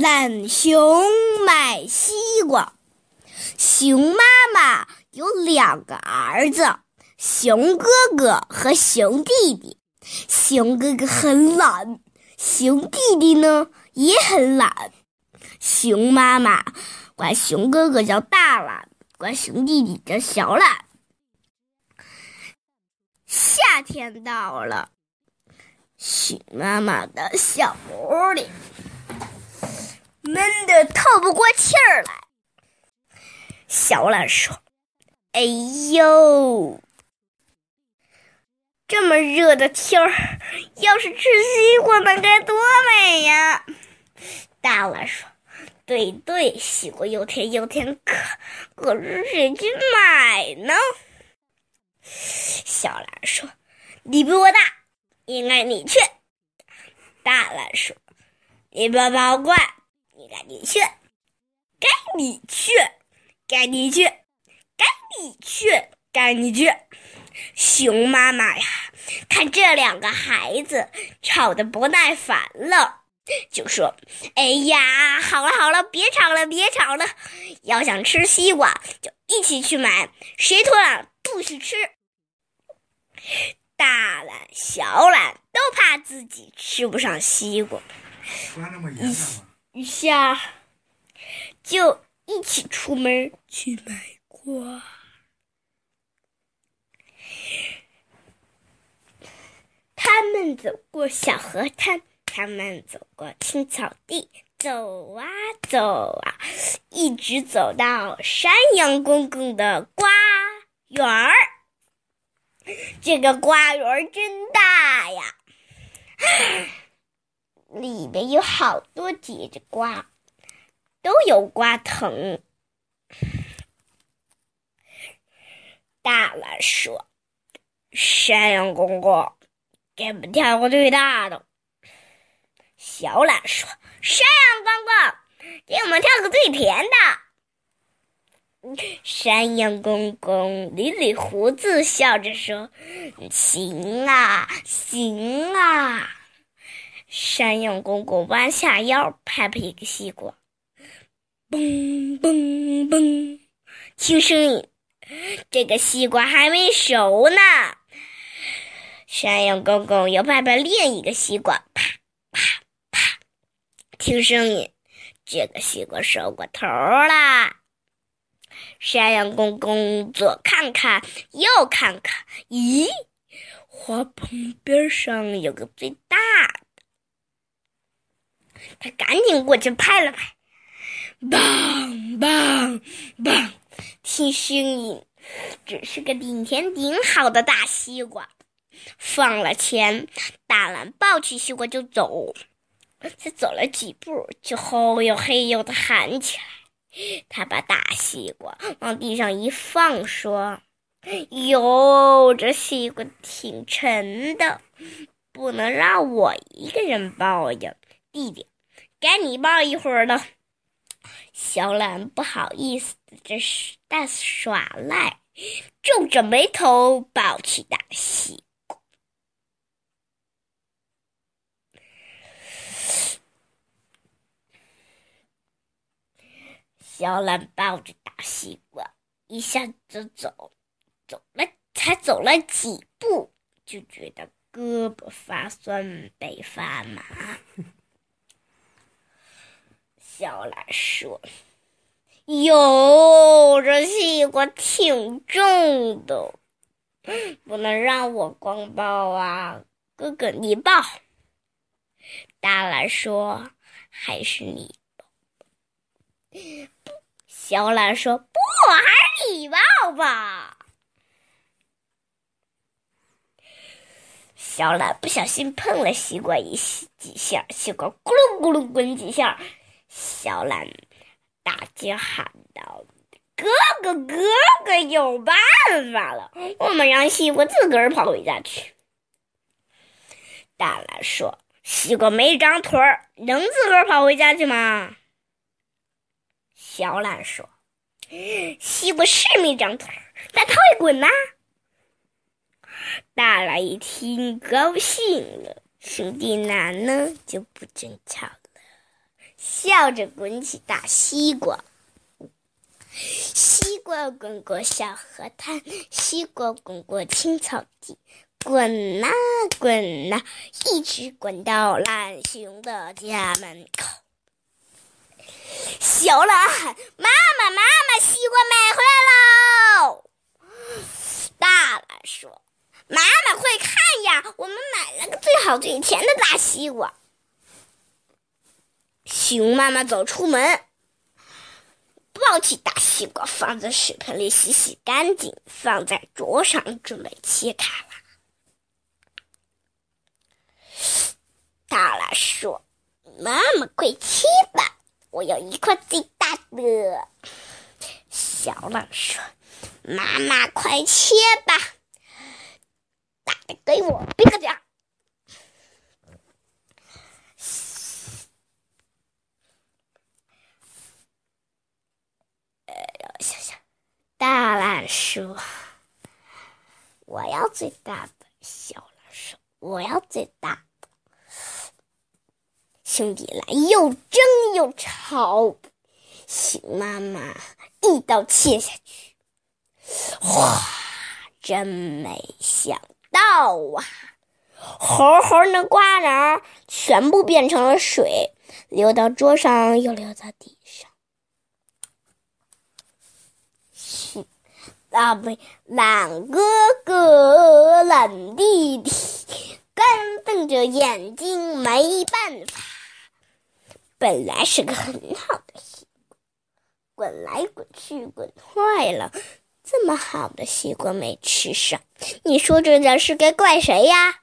懒熊买西瓜。熊妈妈有两个儿子，熊哥哥和熊弟弟。熊哥哥很懒，熊弟弟呢也很懒。熊妈妈管熊哥哥叫大懒，管熊弟弟叫小懒。夏天到了，熊妈妈的小屋里闷得透不过气儿来。小懒说：“哎呦，这么热的天儿，要是吃西瓜那该多美呀！”大懒说：“对对，西瓜又甜又甜，可可是谁去买呢？”小懒说：“你比我大，应该你去。”大懒说：“你爸爸怪乖，应该你去，该你去。”该你去，该你去，该你去。熊妈妈呀，看这两个孩子吵得不耐烦了，就说：“哎呀，好了好了，别吵了，别吵了。要想吃西瓜，就一起去买。谁偷懒不许吃。”大懒、小懒都怕自己吃不上西瓜，一下就。一起出门去买瓜。他们走过小河滩，他们走过青草地，走啊走啊，一直走到山羊公公的瓜园儿。这个瓜园真大呀，里面有好多结着瓜。都有瓜藤。大懒说：“山羊公公，给我们挑个最大的。”小懒说：“山羊公公，给我们挑个最甜的。”山羊公公捋捋胡子，笑着说：“行啊，行啊。”山羊公公弯下腰，拍拍一个西瓜。嘣嘣嘣！听声音，这个西瓜还没熟呢。山羊公公又拍拍另一个西瓜，啪啪啪！听声音，这个西瓜熟过头了。山羊公公左看看，右看看，咦，花棚边上有个最大，他赶紧过去拍了拍。棒棒棒！听声音，只是个顶甜顶好的大西瓜。放了钱，大懒抱起西瓜就走。才走了几步，就吼呦嘿呦的喊起来。他把大西瓜往地上一放，说：“哟，这西瓜挺沉的，不能让我一个人抱呀。弟弟，该你抱一会儿了。”小懒不好意思，这是大耍赖，皱着眉头抱起大西瓜。小懒抱着大西瓜，一下子走，走了才走了几步，就觉得胳膊发酸，背发麻。小懒说：“哟，这西瓜挺重的，不能让我光抱啊！哥哥，你抱。”大懒说：“还是你抱。”小懒说：“不，还是你抱吧。”小懒不小心碰了西瓜一几下，西瓜咕噜咕噜滚几下。小懒大惊喊道：“哥哥，哥哥有办法了！我们让西瓜自个儿跑回家去。”大懒说：“西瓜没长腿儿，能自个儿跑回家去吗？”小懒说：“西瓜是没长腿儿，但它会滚呐。”大懒一听，高兴了，兄弟俩呢就不争吵。笑着滚起大西瓜。西瓜滚过小河滩，西瓜滚过青草地，滚呐滚呐，一直滚到懒熊的家门口。小懒喊：“妈妈，妈妈，西瓜买回来喽！”大懒说：“妈妈，快看呀，我们买了个最好最甜的大西瓜。”熊妈妈走出门，抱起大西瓜，放在水盆里洗洗干净，放在桌上准备切开了。大懒说：“妈妈，快切吧，我要一块最大的。”小懒说：“妈妈，快切吧，大的给我别个点。”大懒说：“我要最大的。”小懒说：“我要最大的。”兄弟俩又争又吵，熊妈妈一刀切下去，哗！真没想到啊，猴猴那瓜瓤全部变成了水，流到桌上又流到地啊，不懒哥哥、懒弟弟干瞪着眼睛，没办法。本来是个很好的西瓜，滚来滚去滚坏了，这么好的西瓜没吃上，你说这件事该怪谁呀？